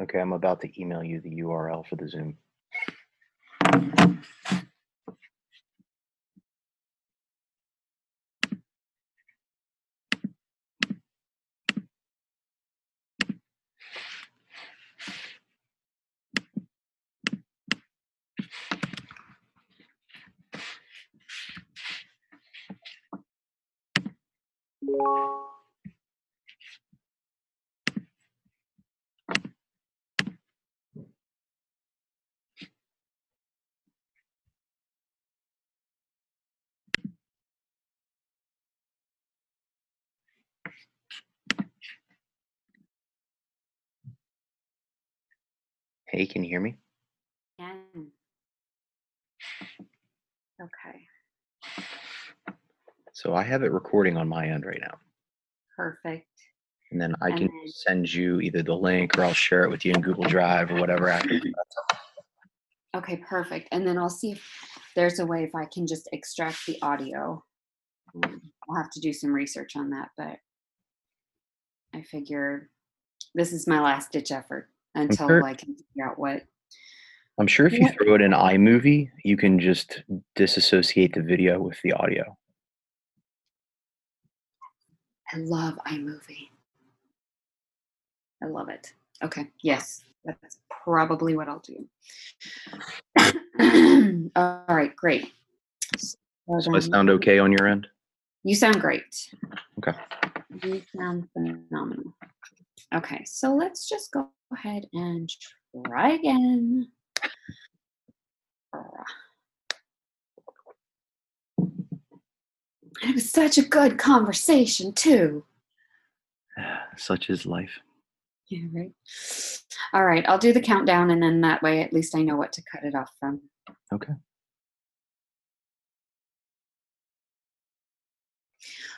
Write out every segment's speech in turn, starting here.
Okay, I'm about to email you the URL for the Zoom. Hey, can you hear me? Again. Okay, So I have it recording on my end right now. perfect. And then I And can then- send you either the link or I'll share it with you in Google Drive or whatever after. Okay, perfect. And then I'll see if there's a way if I can just extract the audio. Um, I'll have to do some research on that, but I figure this is my last ditch effort until sure- I can figure out what. I'm sure if you throw it in iMovie, you can just disassociate the video with the audio. I love iMovie. I love it. Okay, yes, that's probably what I'll do. All right, great. So So I sound okay on your end? You sound great. Okay. You sound phenomenal. Okay, so let's just go ahead and try again. It was such a good conversation, too. Such is life. Yeah, right. All right, I'll do the countdown, and then that way at least I know what to cut it off from. Okay.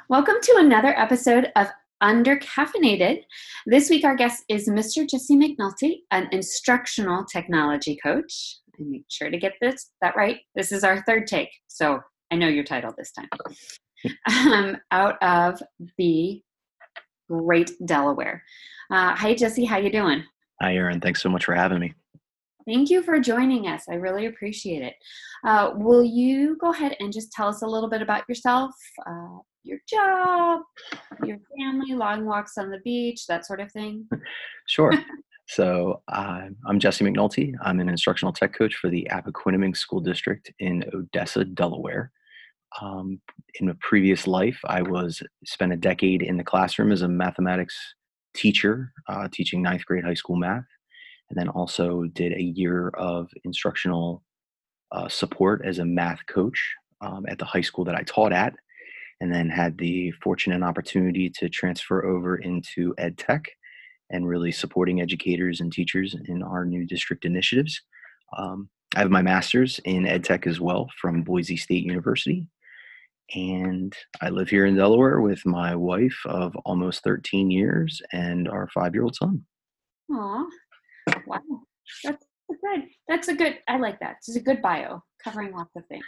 Welcome to another episode of Undercaffeinated. This week, our guest is Mr. Jesse McNulty, an instructional technology coach. I make sure to get this that right. This is our third take, so I know your title this time. um, out of the great Delaware. Uh, hi, Jesse. How you doing? Hi, Aaron. Thanks so much for having me. Thank you for joining us. I really appreciate it. Uh, will you go ahead and just tell us a little bit about yourself, uh, your job, your family, long walks on the beach, that sort of thing? Sure. so uh, I'm Jesse McNulty. I'm an instructional tech coach for the Appoquinimink School District in Odessa, Delaware. Um, in a previous life, I was spent a decade in the classroom as a mathematics teacher, uh, teaching ninth grade high school math, and then also did a year of instructional uh, support as a math coach um, at the high school that I taught at, and then had the fortune and opportunity to transfer over into ed tech and really supporting educators and teachers in our new district initiatives. Um, I have my master's in ed tech as well from Boise State University. And I live here in Delaware with my wife of almost 13 years and our five year old son. Aw, wow. That's good. That's a good. I like that. It's a good bio covering lots of things.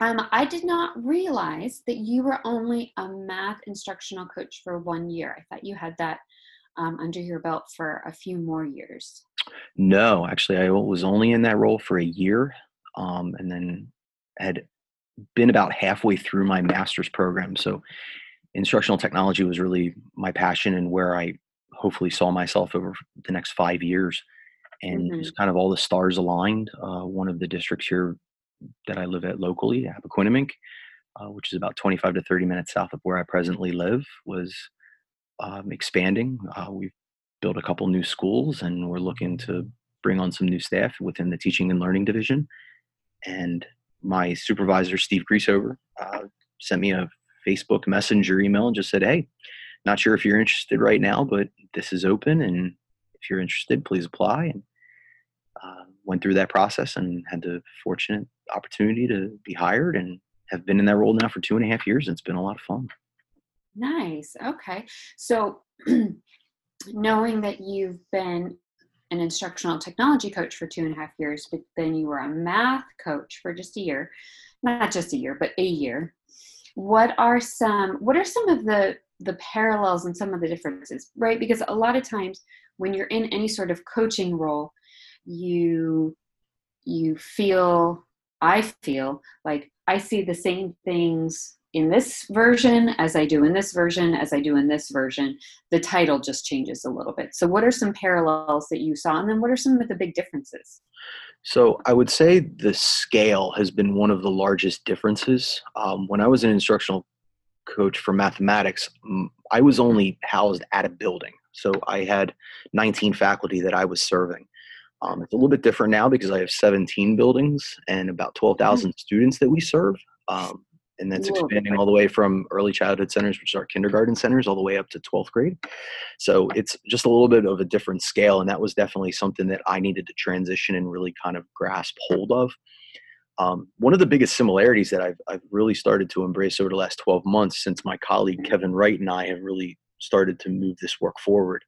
Um, I did not realize that you were only a math instructional coach for one year. I thought you had that um, under your belt for a few more years. No, actually, I was only in that role for a year um, and then had been about halfway through my master's program. So, instructional technology was really my passion and where I hopefully saw myself over the next five years. And Mhm. just kind of all the stars aligned. Uh, one of the districts here that I live at locally, Appoquinimink, uh, which is about 25 to 30 minutes south of where I presently live, was um, expanding. Uh, we've built a couple new schools and we're looking to bring on some new staff within the teaching and learning division. And my supervisor, Steve Griesover, uh, sent me a Facebook Messenger email and just said, Hey, not sure if you're interested right now, but this is open. And if you're interested, please apply. And uh, went through that process and had the fortunate opportunity to be hired and have been in that role now for two and a half years. It's been a lot of fun. Nice. Okay. So, knowing that you've been an instructional technology coach for two and a half years, but then you were a math coach for just a year, not just a year, but a year. What are some what are some of the the parallels and some of the differences, right? Because a lot of times when you're in any sort of coaching role, you you feel I feel like I see the same things in this version as I do in this version as I do in this version. The title just changes a little bit. So, what are some parallels that you saw, and then what are some of the big differences? So, I would say the scale has been one of the largest differences. Um, when I was an instructional coach for mathematics, I was only housed at a building. So, I had 19 faculty that I was serving. Um, it's a little bit different now because I have 17 buildings and about 12,000 mm-hmm. students that we serve. Um, and that's expanding all the way from early childhood centers, which are kindergarten centers, all the way up to 12th grade. So it's just a little bit of a different scale. And that was definitely something that I needed to transition and really kind of grasp hold of. Um, one of the biggest similarities that I've, I've really started to embrace over the last 12 months since my colleague Kevin Wright and I have really started to move this work forward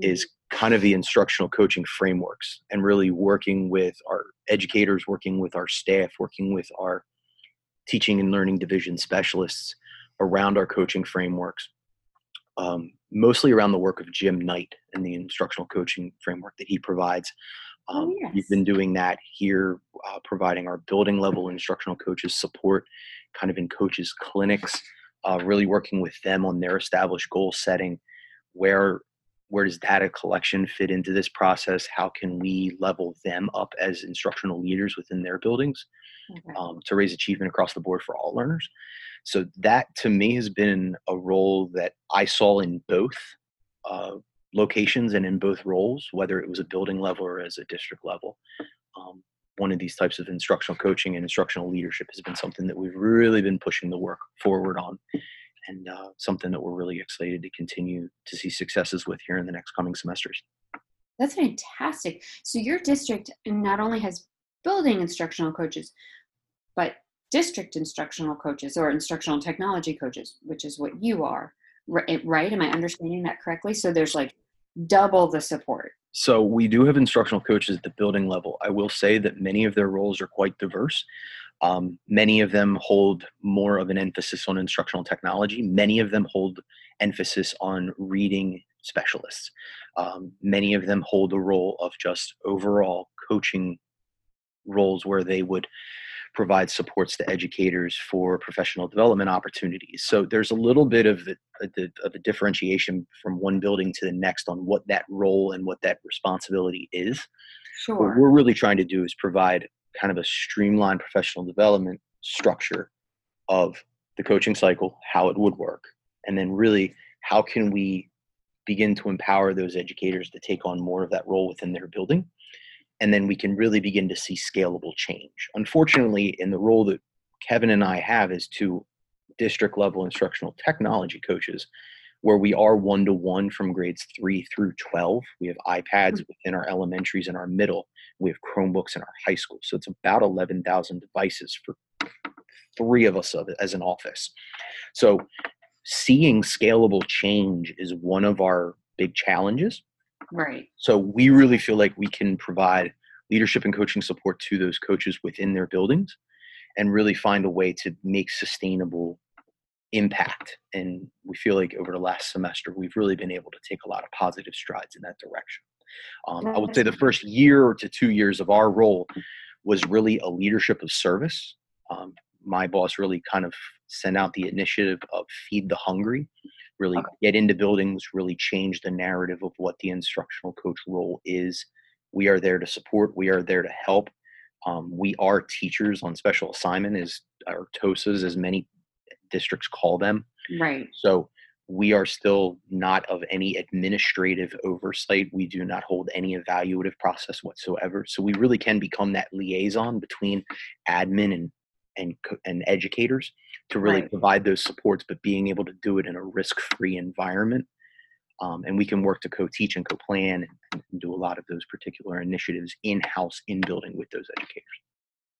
is kind of the instructional coaching frameworks and really working with our educators, working with our staff, working with our teaching and learning division specialists around our coaching frameworks, um, mostly around the work of Jim Knight and the instructional coaching framework that he provides. Oh, um, oh, yes. We've been doing that here, uh, providing our building level instructional coaches support, kind of in coaches' clinics, uh, really working with them on their established goal setting, where where does data collection fit into this process? How can we level them up as instructional leaders within their buildings okay. um, to raise achievement across the board for all learners? So that to me has been a role that I saw in both uh, locations and in both roles, whether it was a building level or as a district level. Um, one of these types of instructional coaching and instructional leadership has been something that we've really been pushing the work forward on and uh, something that we're really excited to continue to see successes with here in the next coming semesters. That's fantastic. So your district not only has building instructional coaches, but district instructional coaches or instructional technology coaches, which is what you are, right? Am I understanding that correctly? So there's like double the support. So we do have instructional coaches at the building level. I will say that many of their roles are quite diverse. Um, many of them hold more of an emphasis on instructional technology. Many of them hold emphasis on reading specialists. Um, many of them hold a role of just overall coaching roles where they would provide supports to educators for professional development opportunities. So there's a little bit of a, of a differentiation from one building to the next on what that role and what that responsibility is. Sure. What we're really trying to do is provide kind of a streamlined professional development structure of the coaching cycle, how it would work, and then really how can we begin to empower those educators to take on more of that role within their building and then we can really begin to see scalable change unfortunately in the role that kevin and i have as two district level instructional technology coaches where we are one to one from grades three through 12. We have iPads hmm. within our elementaries and our middle. We have Chromebooks in our high school. So it's about 11,000 devices for three of us as an office. So seeing scalable change is one of our big challenges. Right. So we really feel like we can provide leadership and coaching support to those coaches within their buildings and really find a way to make sustainable impact. And we feel like over the last semester, we've really been able to take a lot of positive strides in that direction. Um, I would say the first year to two years of our role was really a leadership of service. Um, my boss really kind of sent out the initiative of feed the hungry, really okay. get into buildings, really change the narrative of what the instructional coach role is. We are there to support, we are there to help. Um, we are teachers on special assignment, as our TOSAs, as many districts call them. Right. So we are still not of any administrative oversight. We do not hold any evaluative process whatsoever. So we really can become that liaison between admin and and and educators to really right. provide those supports, but being able to do it in a risk-free environment. Um, and we can work to co-teach and co-plan and, and do a lot of those particular initiatives in-house in building with those educators.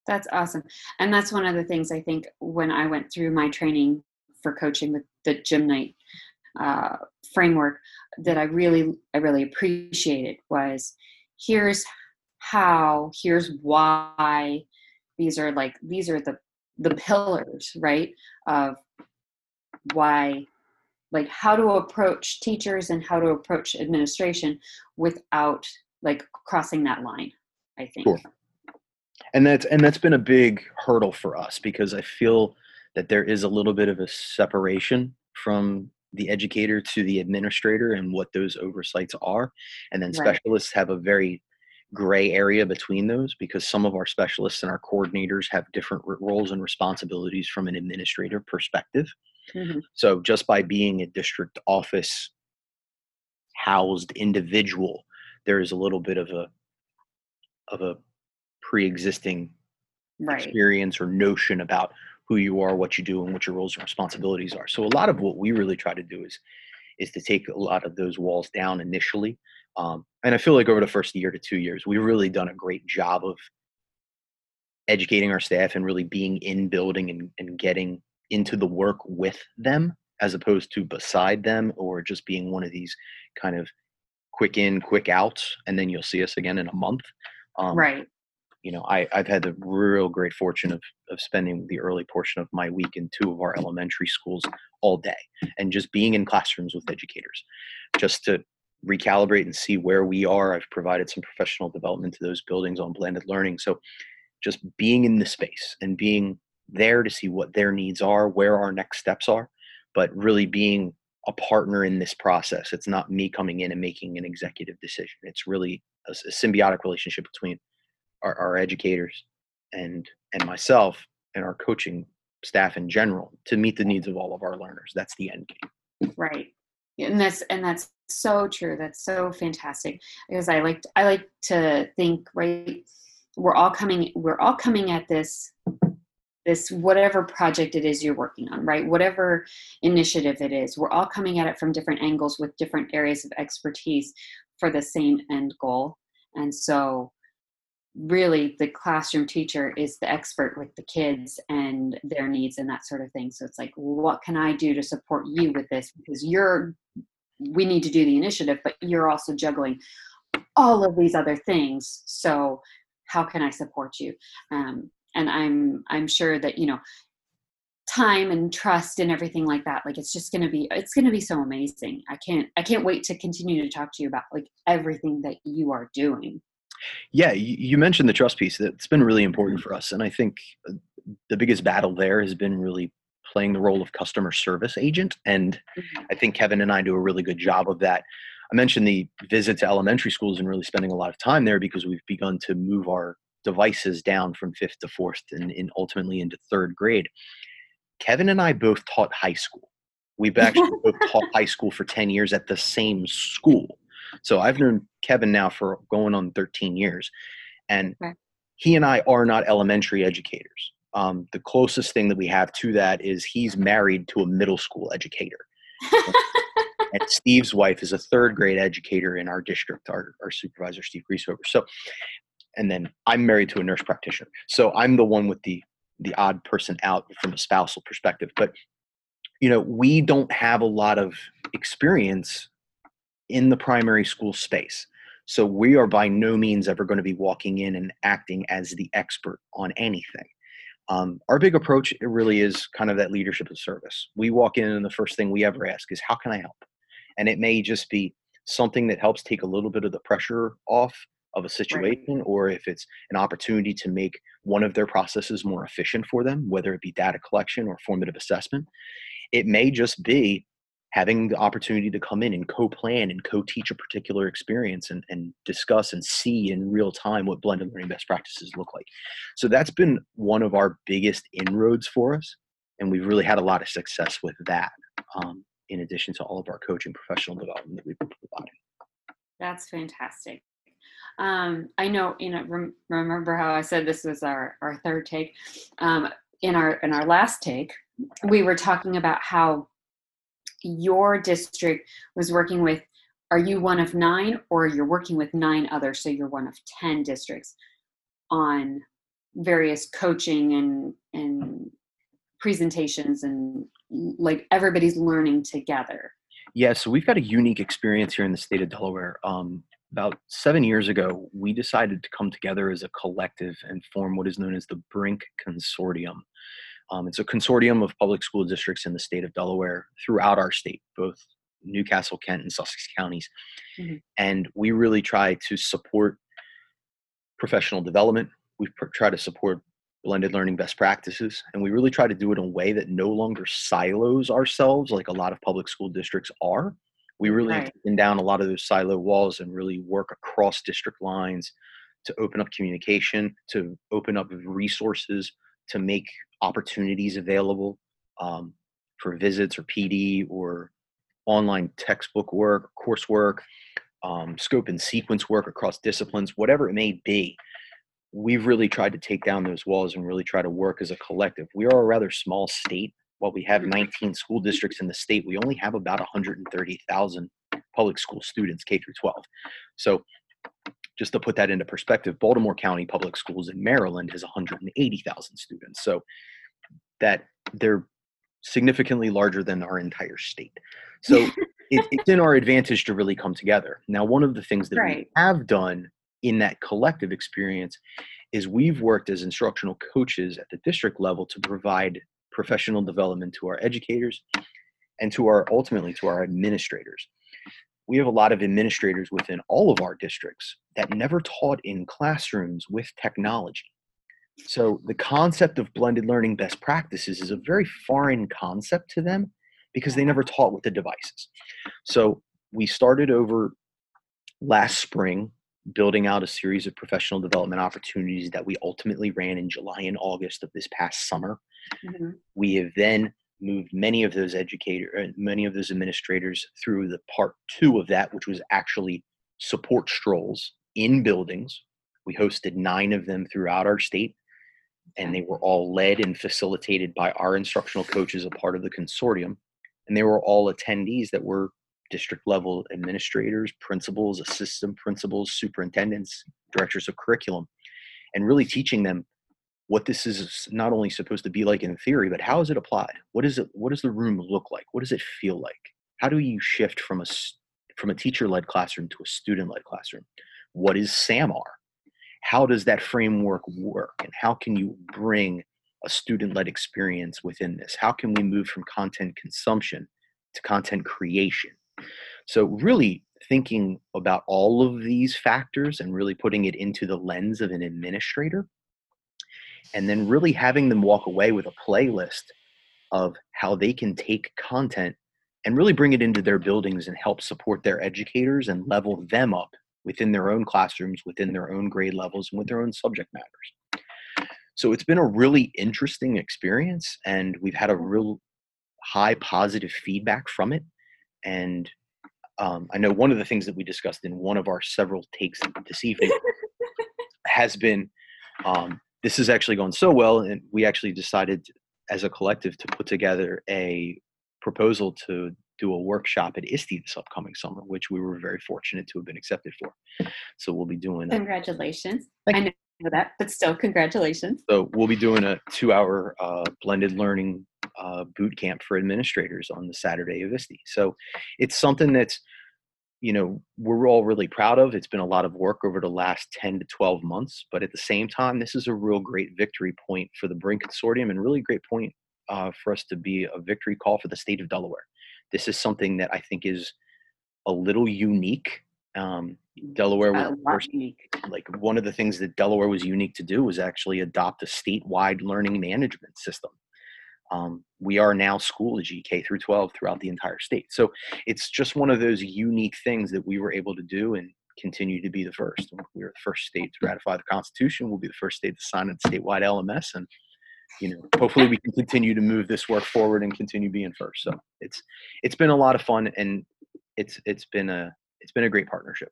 That's awesome. And that's one of the things I think when I went through my training for coaching with the Jim Knight uh, framework that I really, I really appreciated was here's how, here's why these are like, these are the, the pillars, right? Of why like how to approach teachers and how to approach administration without like crossing that line i think Sure. and that's and that's been a big hurdle for us because i feel that there is a little bit of a separation from the educator to the administrator and what those oversights are and then Right. specialists have a very gray area between those because some of our specialists and our coordinators have different roles and responsibilities from an administrative perspective Mhm. so just by being a district office housed individual, there is a little bit of a of a pre-existing right experience or notion about who you are, what you do, and what your roles and responsibilities are. So a lot of what we really try to do is is to take a lot of those walls down initially. Um, and I feel like over the first year to two years, we've really done a great job of educating our staff and really being in building and, and getting into the work with them as opposed to beside them or just being one of these kind of quick in, quick outs, and then you'll see us again in a month. Um, right you know, I, I've had the real great fortune of, of spending the early portion of my week in two of our elementary schools all day and just being in classrooms with educators just to recalibrate and see where we are. I've provided some professional development to those buildings on blended learning. So just being in the space and being there to see what their needs are, where our next steps are, but really being a partner in this process. It's not me coming in and making an executive decision. It's really a symbiotic relationship between our, our educators and and myself and our coaching staff in general to meet the needs of all of our learners. That's the end game. right. And that's and that's so true. That's so fantastic. Because i like i like to think right we're all coming we're all coming at this this whatever project it is you're working on right? Whatever initiative it is we're all coming at it from different angles with different areas of expertise for the same end goal. And so really the classroom teacher is the expert with the kids and their needs and that sort of thing. So it's like what can i do to support you with this? Because you're we need to do the initiative but you're also juggling all of these other things. So how can i support you? Um, and i'm i'm sure that you know time and trust and everything like that like it's just going to be it's going to be so amazing. I can't i can't wait to continue to talk to you about like everything that you are doing Yeah, you, mentioned the trust piece. That's been really important for us, and I think uh, the biggest battle there has been really playing the role of customer service agent. And I think Kevin and I do a really good job of that. I mentioned the visit to elementary schools and really spending a lot of time there because we've begun to move our devices down from fifth to fourth and, and ultimately into third grade. Kevin and I both taught high school. We've actually both taught high school for 10 years at the same school. So I've known Kevin now for going on 13 years. And he and I are not elementary educators. Um, the closest thing that we have to that is he's married to a middle school educator. and Steve's wife is a third grade educator in our district, our, our supervisor, Steve Griesover. So, and then I'm married to a nurse practitioner. So I'm the one with the the odd person out from a spousal perspective. But you know, we don't have a lot of experience in the primary school space. So we are by no means ever going to be walking in and acting as the expert on anything. Um, our big approach it really is kind of that leadership of service. We walk in and the first thing we ever ask is, "How can I help?" And it may just be something that helps take a little bit of the pressure off of a situation, or if it's an opportunity to make one of their processes more efficient for them, whether it be data collection or formative assessment. It may just be having the opportunity to come in and co-plan and co-teach a particular experience and, and discuss and see in real time what blended learning best practices look like so that's been one of our biggest inroads for us and we've really had a lot of success with that um, in addition to all of our coaching professional development that we've been providing That's fantastic. Um, I know, you know, rem- remember how I said this was our, our third take. Um, in our in our last take, we were talking about how your district was working with. Are you one of nine, or you're working with nine others? So you're one of ten districts on various coaching and and presentations and like everybody's learning together. Yeah, so we've got a unique experience here in the state of Delaware. Um, about seven years ago, we decided to come together as a collective and form what is known as the BRINC Consortium. Um, it's a consortium of public school districts in the state of Delaware throughout our state, both New Castle, Kent, and Sussex counties. Mm-hmm. And we really try to support professional development. We pr- try to support blended learning best practices. And we really try to do it in a way that no longer silos ourselves like a lot of public school districts are. We really right. taken down a lot of those silo walls and really work across district lines to open up communication, to open up resources, to make opportunities available um, for visits or PD or online textbook work, coursework, um, scope and sequence work across disciplines, whatever it may be we've really tried to take down those walls and really try to work as a collective. We are a rather small state. While we have mm-hmm. 19 school districts in the state, we only have about 130,000 public school students, K through 12. So, just to put that into perspective, Baltimore County Public Schools in Maryland has 180,000 students. So, that they're significantly larger than our entire state. So, it, it's in our advantage to really come together. Now, one of the things that right. we have done in that collective experience is we've worked as instructional coaches at the district level to provide professional development to our educators and to our ultimately to our administrators we have a lot of administrators within all of our districts that never taught in classrooms with technology so the concept of blended learning best practices is a very foreign concept to them because they never taught with the devices so we started over last spring building out a series of professional development opportunities that we ultimately ran in July and August of this past summer. Mm-hmm. We have then moved many of those educators, uh, many of those administrators through the part two of that, which was actually support strolls in buildings. We hosted nine of them throughout our state, and they were all led and facilitated by our instructional coaches, a part of the consortium. And they were all attendees that were district level administrators, principals, assistant principals, superintendents, directors of curriculum, and really teaching them what this is not only supposed to be like in theory, but how is it applied? What is it? What does the room look like? What does it feel like? How do you shift from a from a teacher-led classroom to a student-led classroom? What is SAMR? How does that framework work? And how can you bring a student-led experience within this? How can we move from content consumption to content creation? So, really thinking about all of these factors and really putting it into the lens of an administrator, and then really having them walk away with a playlist of how they can take content and really bring it into their buildings and help support their educators and level them up within their own classrooms, within their own grade levels, and with their own subject matters. So it's been a really interesting experience, and we've had a real high positive feedback from it and um, I know one of the things that we discussed in one of our several takes this evening has been um, this is actually going so well, and we actually decided as a collective to put together a proposal to do a workshop at ISTE this upcoming summer, which we were very fortunate to have been accepted for. So we'll be doing. Congratulations! I know that, but still, congratulations. So we'll be doing a two-hour uh, blended learning uh, boot camp for administrators on the Saturday of ISTE. So it's something that's, you know, we're all really proud of. It's been a lot of work over the last 10 to 12 months, but at the same time, this is a real great victory point for the BRINC Consortium and really great point uh, for us to be a victory call for the state of Delaware. This is something that I think is a little unique. Um, Delaware was first, unique. like one of the things that Delaware was unique to do was actually adopt a statewide learning management system um, we are now Schoology K through 12 throughout the entire state. So it's just one of those unique things that we were able to do and continue to be the first. We were the first state to ratify the Constitution. We'll be the first state to sign a statewide LMS, and you know, hopefully, we can continue to move this work forward and continue being first. So it's it's been a lot of fun, and it's it's been a it's been a great partnership.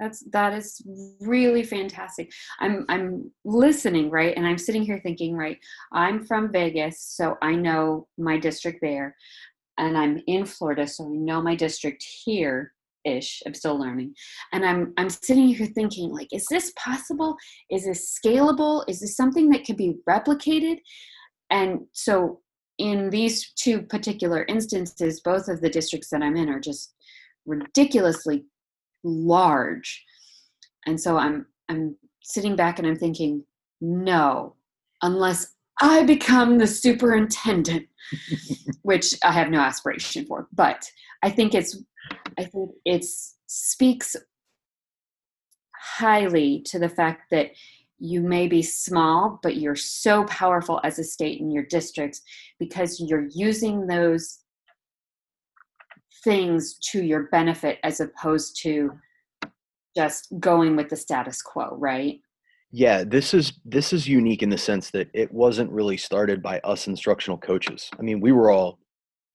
That's that is really fantastic. I'm I'm listening, right? And I'm sitting here thinking, right, I'm from Vegas, so I know my district there. And I'm in Florida, so I know my district here ish. I'm still learning. And I'm I'm sitting here thinking, like, is this possible? Is this scalable? Is this something that can be replicated? And so in these two particular instances, both of the districts that I'm in are just ridiculously large and so i'm i'm sitting back and i'm thinking no unless I become the superintendent, which I have no aspiration for. But I think it's, I think it speaks highly to the fact that you may be small, but you're so powerful as a state in your districts because you're using those things to your benefit as opposed to just going with the status quo, right? Yeah, this is this is unique in the sense that it wasn't really started by us instructional coaches. I mean, we were all,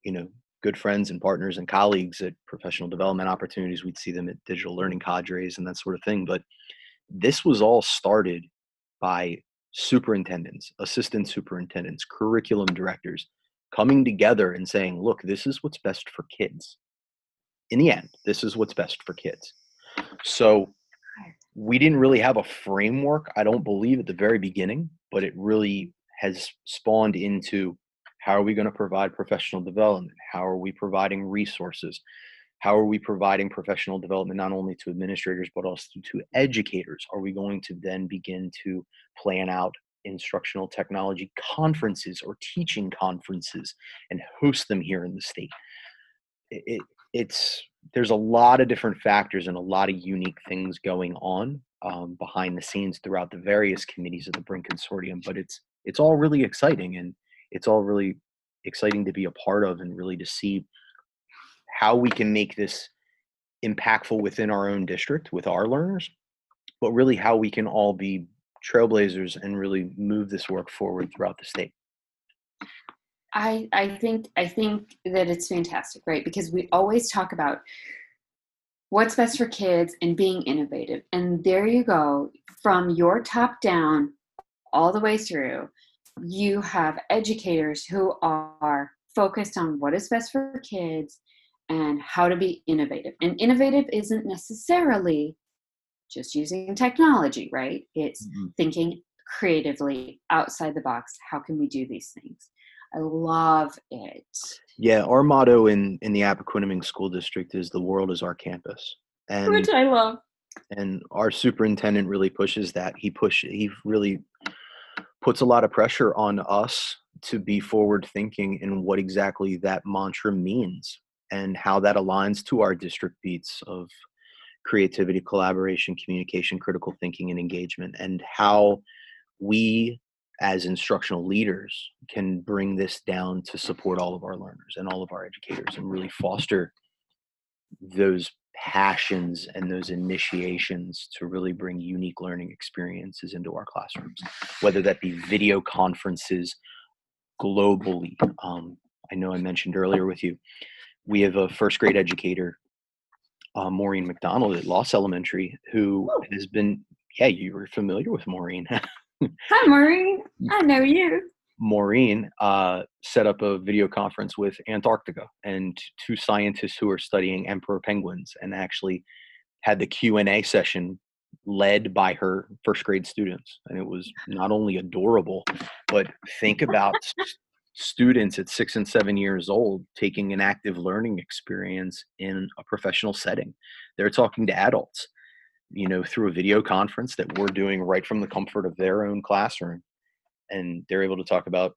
you know, good friends and partners and colleagues at professional development opportunities. We'd see them at digital learning cadres and that sort of thing. But this was all started by superintendents, assistant superintendents, curriculum directors coming together and saying, look, this is what's best for kids. In the end, this is what's best for kids. So we didn't really have a framework, I don't believe, at the very beginning, but it really has spawned into how are we going to provide professional development? How are we providing resources? How are we providing professional development not only to administrators but also to educators? Are we going to then begin to plan out instructional technology conferences or teaching conferences and host them here in the state? It, it, it's there's a lot of different factors and a lot of unique things going on um, behind the scenes throughout the various committees of the BRINC Consortium, but it's it's all really exciting and it's all really exciting to be a part of and really to see how we can make this impactful within our own district with our learners, but really how we can all be trailblazers and really move this work forward throughout the state. I I think I think that it's fantastic, right? Because we always talk about what's best for kids and being innovative. And there you go, from your top down all the way through, you have educators who are focused on what is best for kids and how to be innovative. And innovative isn't necessarily just using technology, right? It's mm-hmm. thinking creatively outside the box. How can we do these things? I love it. Yeah, our motto in in the Appoquinimink School District is "The world is our campus," and which I love. And our superintendent really pushes that. He push he really puts a lot of pressure on us to be forward thinking in what exactly that mantra means and how that aligns to our district beats of creativity, collaboration, communication, critical thinking, and engagement, and how we as instructional leaders can bring this down to support all of our learners and all of our educators and really foster those passions and those initiations to really bring unique learning experiences into our classrooms, whether that be video conferences globally. Um, I know I mentioned earlier with you, we have a first grade educator, uh, Maureen McDonald at Loss Elementary, who has been, yeah, you were familiar with Maureen. Hi, Maureen. I know you. Maureen uh, set up a video conference with Antarctica and two scientists who are studying emperor penguins, and actually had the Q and A session led by her first grade students, and it was not only adorable, but think about students at six and seven years old taking an active learning experience in a professional setting. They're talking to adults you know, through a video conference that we're doing right from the comfort of their own classroom. And they're able to talk about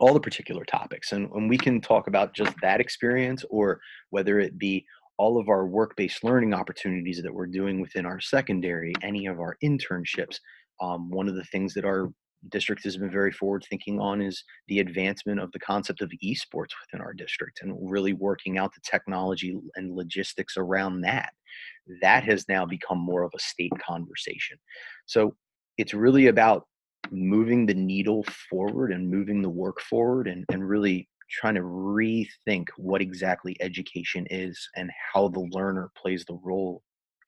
all the particular topics. And, and we can talk about just that experience or whether it be all of our work based learning opportunities that we're doing within our secondary, any of our internships. Um, one of the things that our district has been very forward thinking on is the advancement of the concept of esports within our district and really working out the technology and logistics around that. That has now become more of a state conversation. So it's really about moving the needle forward and moving the work forward and, and really trying to rethink what exactly education is and how the learner plays the role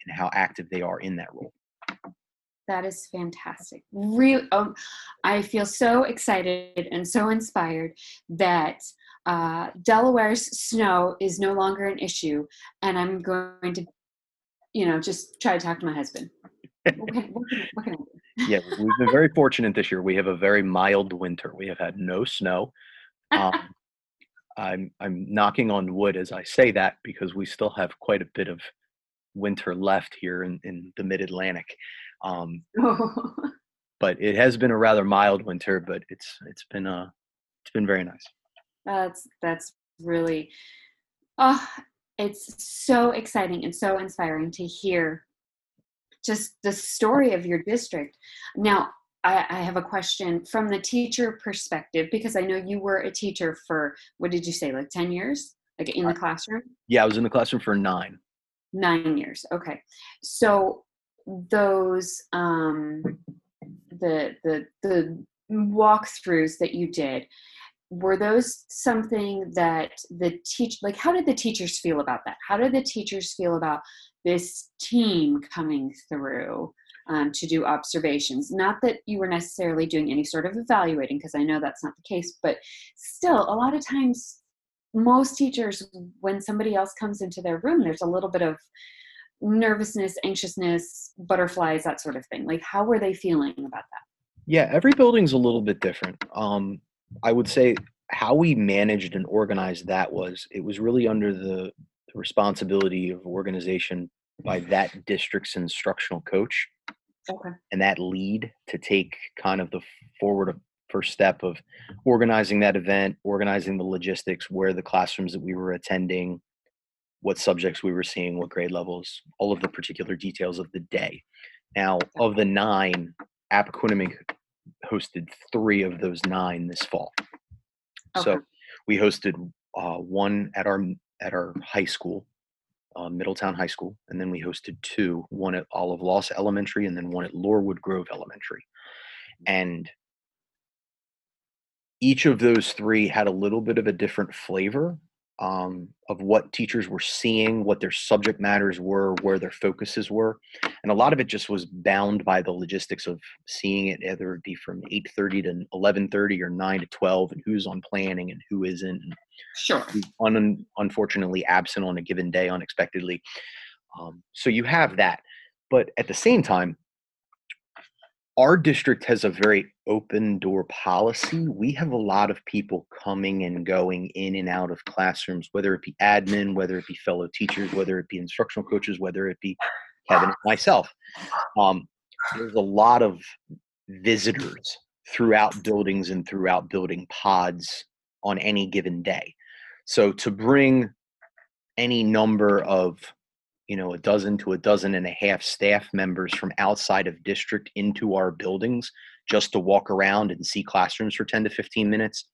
and how active they are in that role that is fantastic. Real, um, I feel so excited and so inspired that uh, Delaware's snow is no longer an issue, and I'm going to, you know, just try to talk to my husband. What can, what can, what can yeah, we've been very fortunate this year. We have a very mild winter. We have had no snow. Um, I'm I'm knocking on wood as I say that because we still have quite a bit of winter left here in, in the mid Atlantic. Um, but it has been a rather mild winter, but it's it's been uh it's been very nice. That's that's really oh it's so exciting and so inspiring to hear just the story of your district. Now, I, I, have a question from the teacher perspective because I know you were a teacher for what did you say, like 10 years? Like in the classroom? Yeah, I was in the classroom for nine. Nine years. Okay. So those um the the the walkthroughs that you did were those something that the teach like how did the teachers feel about that? How did the teachers feel about this team coming through um, to do observations? Not that you were necessarily doing any sort of evaluating because i know that's not the case but still a lot of times most teachers when somebody else comes into their room there's a little bit of nervousness anxiousness butterflies that sort of thing. Like how were they feeling about that? Yeah every building's a little bit different. Um I would say how we managed and organized that was it was really under the, responsibility of organization by that district's instructional coach okay. and that lead to take kind of the forward first step of organizing that event organizing the logistics where the classrooms that we were attending what subjects we were seeing what grade levels all of the particular details of the day now of the nine appoquinimink hosted three of those nine this fall. Okay. So we hosted uh, one at our at our high school, uh, Middletown High School, and then we hosted two, one at Olive Loss Elementary, and then one at Lorewood Grove Elementary, and each of those three had a little bit of a different flavor um, of what teachers were seeing, what their subject matters were, where their focuses were, and a lot of it just was bound by the logistics of seeing it, either it be from eight thirty to eleven thirty or nine to twelve, and who's on planning and who isn't. And sure. Un- unfortunately, absent on a given day unexpectedly. Um, so you have that, but at the same time, our district has a very open door policy. We have a lot of people coming and going in and out of classrooms, whether it be admin, whether it be fellow teachers, whether it be instructional coaches, whether it be Kevin, myself. Um, there's a lot of visitors throughout buildings and throughout building pods on any given day. So to bring any number of you know a dozen to a dozen and a half staff members from outside of district into our buildings just to walk around and see classrooms for 10 to 15 minutes.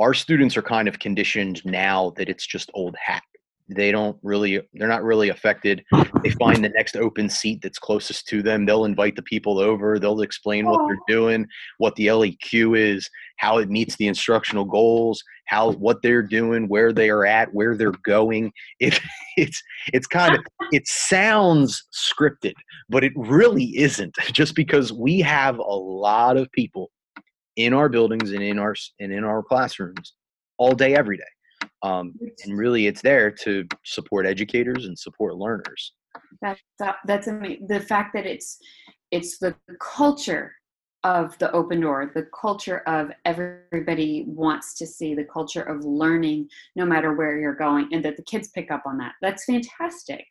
Our students are kind of conditioned now that it's just old hat they don't really they're not really affected. They find the next open seat that's closest to them. They'll invite the people over. They'll explain what they're doing what the leq is how it meets the instructional goals how what they're doing where they are at where they're going. It it's it's kind of it sounds scripted but it really isn't just because we have a lot of people in our buildings and in our and in our classrooms all day every day um, and really it's there to support educators and support learners. That's that's amazing the fact that it's it's the culture of the open door the culture of everybody wants to see the culture of learning no matter where you're going and that the kids pick up on that. That's fantastic.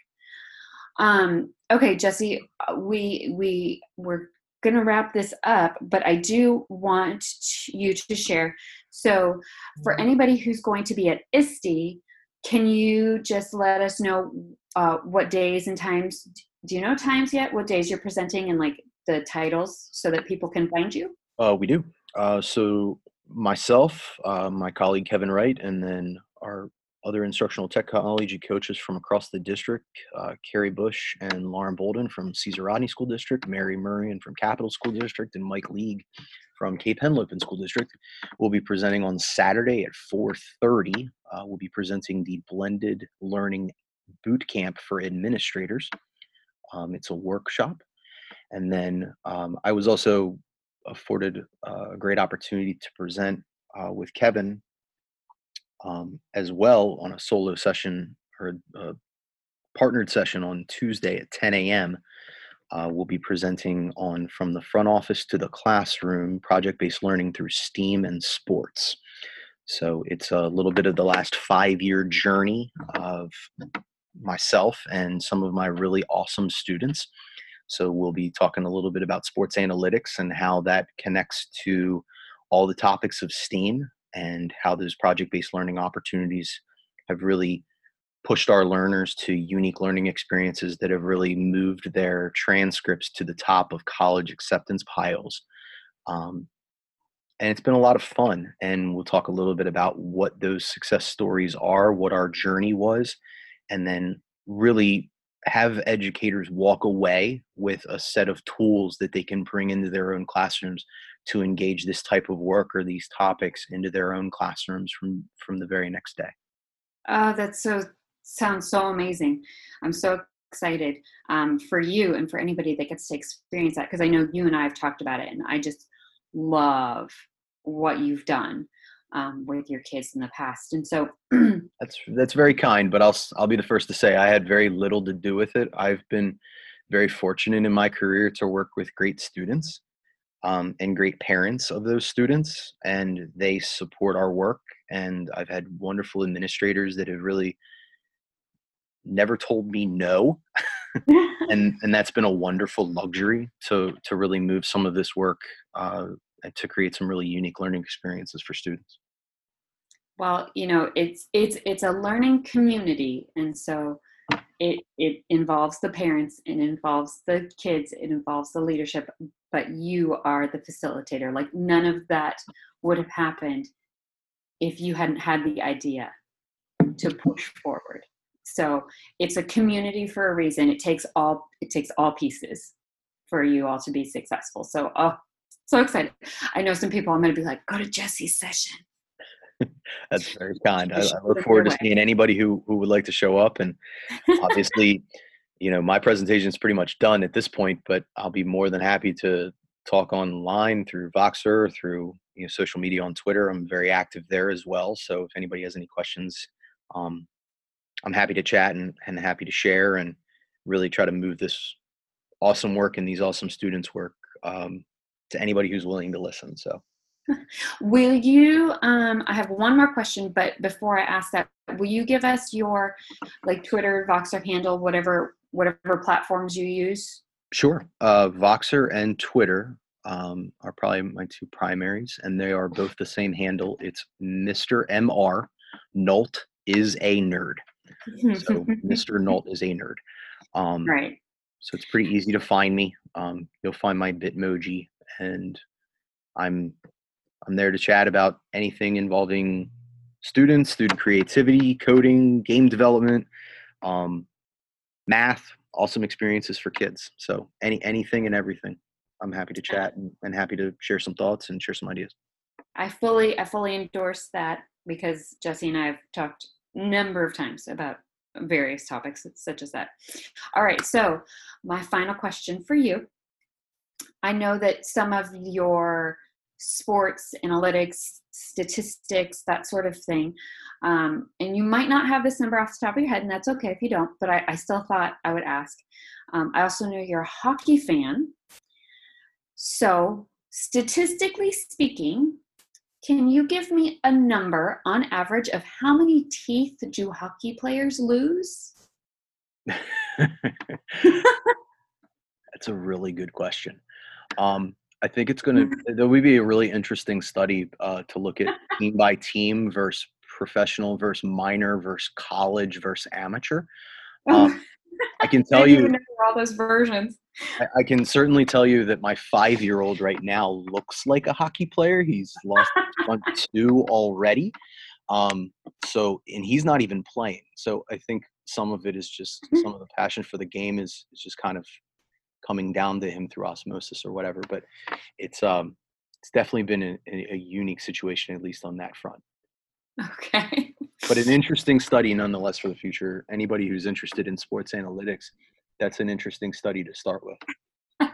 Um, okay jesse uh, we we we're going to wrap this up but i do want you to share so for mm-hmm. anybody who's going to be at ISTE, can you just let us know uh, what days and times? Do you know times yet? What days you're presenting and like the titles so that people can find you? Uh, we do. Uh, so myself, uh, my colleague Kevin Wright, and then our other instructional technology coaches from across the district, uh, Carrie Bush and Lauren Bolden from Caesar Rodney School District, Mary Murray from Capital School District, and Mike League from Cape Henlopen School District will be presenting on Saturday at 4.30. Uh, we'll be presenting the Blended Learning Boot Camp for Administrators. Um, it's a workshop. And then um, I was also afforded a great opportunity to present uh, with Kevin um, as well on a solo session or a partnered session on Tuesday at 10 a.m. Uh, we'll be presenting on From the Front Office to the Classroom project based learning through STEAM and sports. So it's a little bit of the last five year journey of myself and some of my really awesome students. So we'll be talking a little bit about sports analytics and how that connects to all the topics of STEAM and how those project based learning opportunities have really pushed our learners to unique learning experiences that have really moved their transcripts to the top of college acceptance piles. Um, and it's been a lot of fun. And we'll talk a little bit about what those success stories are, what our journey was, and then really have educators walk away with a set of tools that they can bring into their own classrooms to engage this type of work or these topics into their own classrooms from from the very next day. Oh, that's so sounds so amazing. I'm so excited um, for you and for anybody that gets to experience that because I know you and I have talked about it, and I just love what you've done um, with your kids in the past. And so that's that's very kind, but I'll I'll be the first to say I had very little to do with it. I've been very fortunate in my career to work with great students um, and great parents of those students, and they support our work. And I've had wonderful administrators that have really never told me no. and and that's been a wonderful luxury to to really move some of this work uh, to create some really unique learning experiences for students well you know it's it's it's a learning community and so it it involves the parents it involves the kids it involves the leadership but you are the facilitator. Like none of that would have happened if you hadn't had the idea to push forward. So it's a community for a reason. It takes all it takes all pieces for you all to be successful. So oh so excited. I know some people i'm going to be like go to jesse's session That's very kind. I, I look forward to seeing anybody who who would like to show up. And obviously, you know, my presentation is pretty much done at this point, but I'll be more than happy to talk online through Voxer, through you know, social media on Twitter. I'm very active there as well. So if anybody has any questions, um, I'm happy to chat and, and happy to share and really try to move this awesome work and these awesome students' work um, to anybody who's willing to listen. So will you um, i have one more question but before i ask that will you give us your like twitter voxer handle whatever whatever platforms you use? Sure. Uh, voxer and twitter um, are probably my two primaries and they are both the same handle. It's mr mr Nault is a nerd. So mr Nault is a nerd. Um, right. so it's pretty easy to find me. Um, you'll find my bitmoji and i'm I'm there to chat about anything involving students, student creativity, coding, game development, um, math, awesome experiences for kids. So any anything and everything. I'm happy to chat and, and happy to share some thoughts and share some ideas. I fully I fully endorse that because Jesse and I have talked a number of times about various topics such as that. All right, so my final question for you. I know that some of your sports, analytics, statistics, that sort of thing. Um, and you might not have this number off the top of your head, and that's okay if you don't, but I, I still thought I would ask. Um, I also know you're a hockey fan. So, statistically speaking, can you give me a number on average of how many teeth do hockey players lose? That's a really good question. Um, I think it's going to there will be a really interesting study uh, to look at team by team versus professional versus minor versus college versus amateur. Oh. Um, I can tell I you all those versions. I, I, can certainly tell you that my five-year-old right now looks like a hockey player. He's lost one two already. Um, so, and he's not even playing. So, I think some of it is just mm-hmm. some of the passion for the game is is just kind of coming down to him through osmosis or whatever. But it's um it's definitely been a, a unique situation, at least on that front. Okay. but an interesting study nonetheless for the future. Anybody who's interested in sports analytics, that's an interesting study to start with.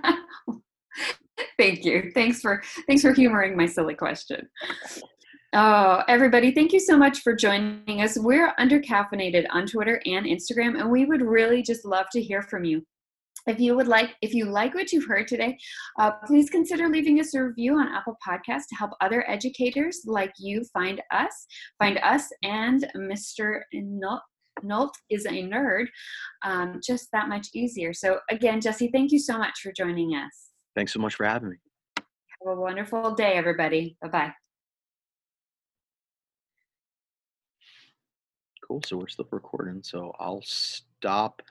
thank you. Thanks for thanks for humoring my silly question. Oh, everybody, thank you so much for joining us. We're undercaffeinated on Twitter and Instagram, and we would really just love to hear from you if you would like if you like what you've heard today uh, please consider leaving us a review on apple podcast to help other educators like you find us find us and mr Nault Nolt is a nerd, um, just that much easier. So, again, Jesse, thank you so much for joining us. Thanks so much for having me. Have a wonderful day, everybody. Bye bye. Cool. So we're still recording. So I'll stop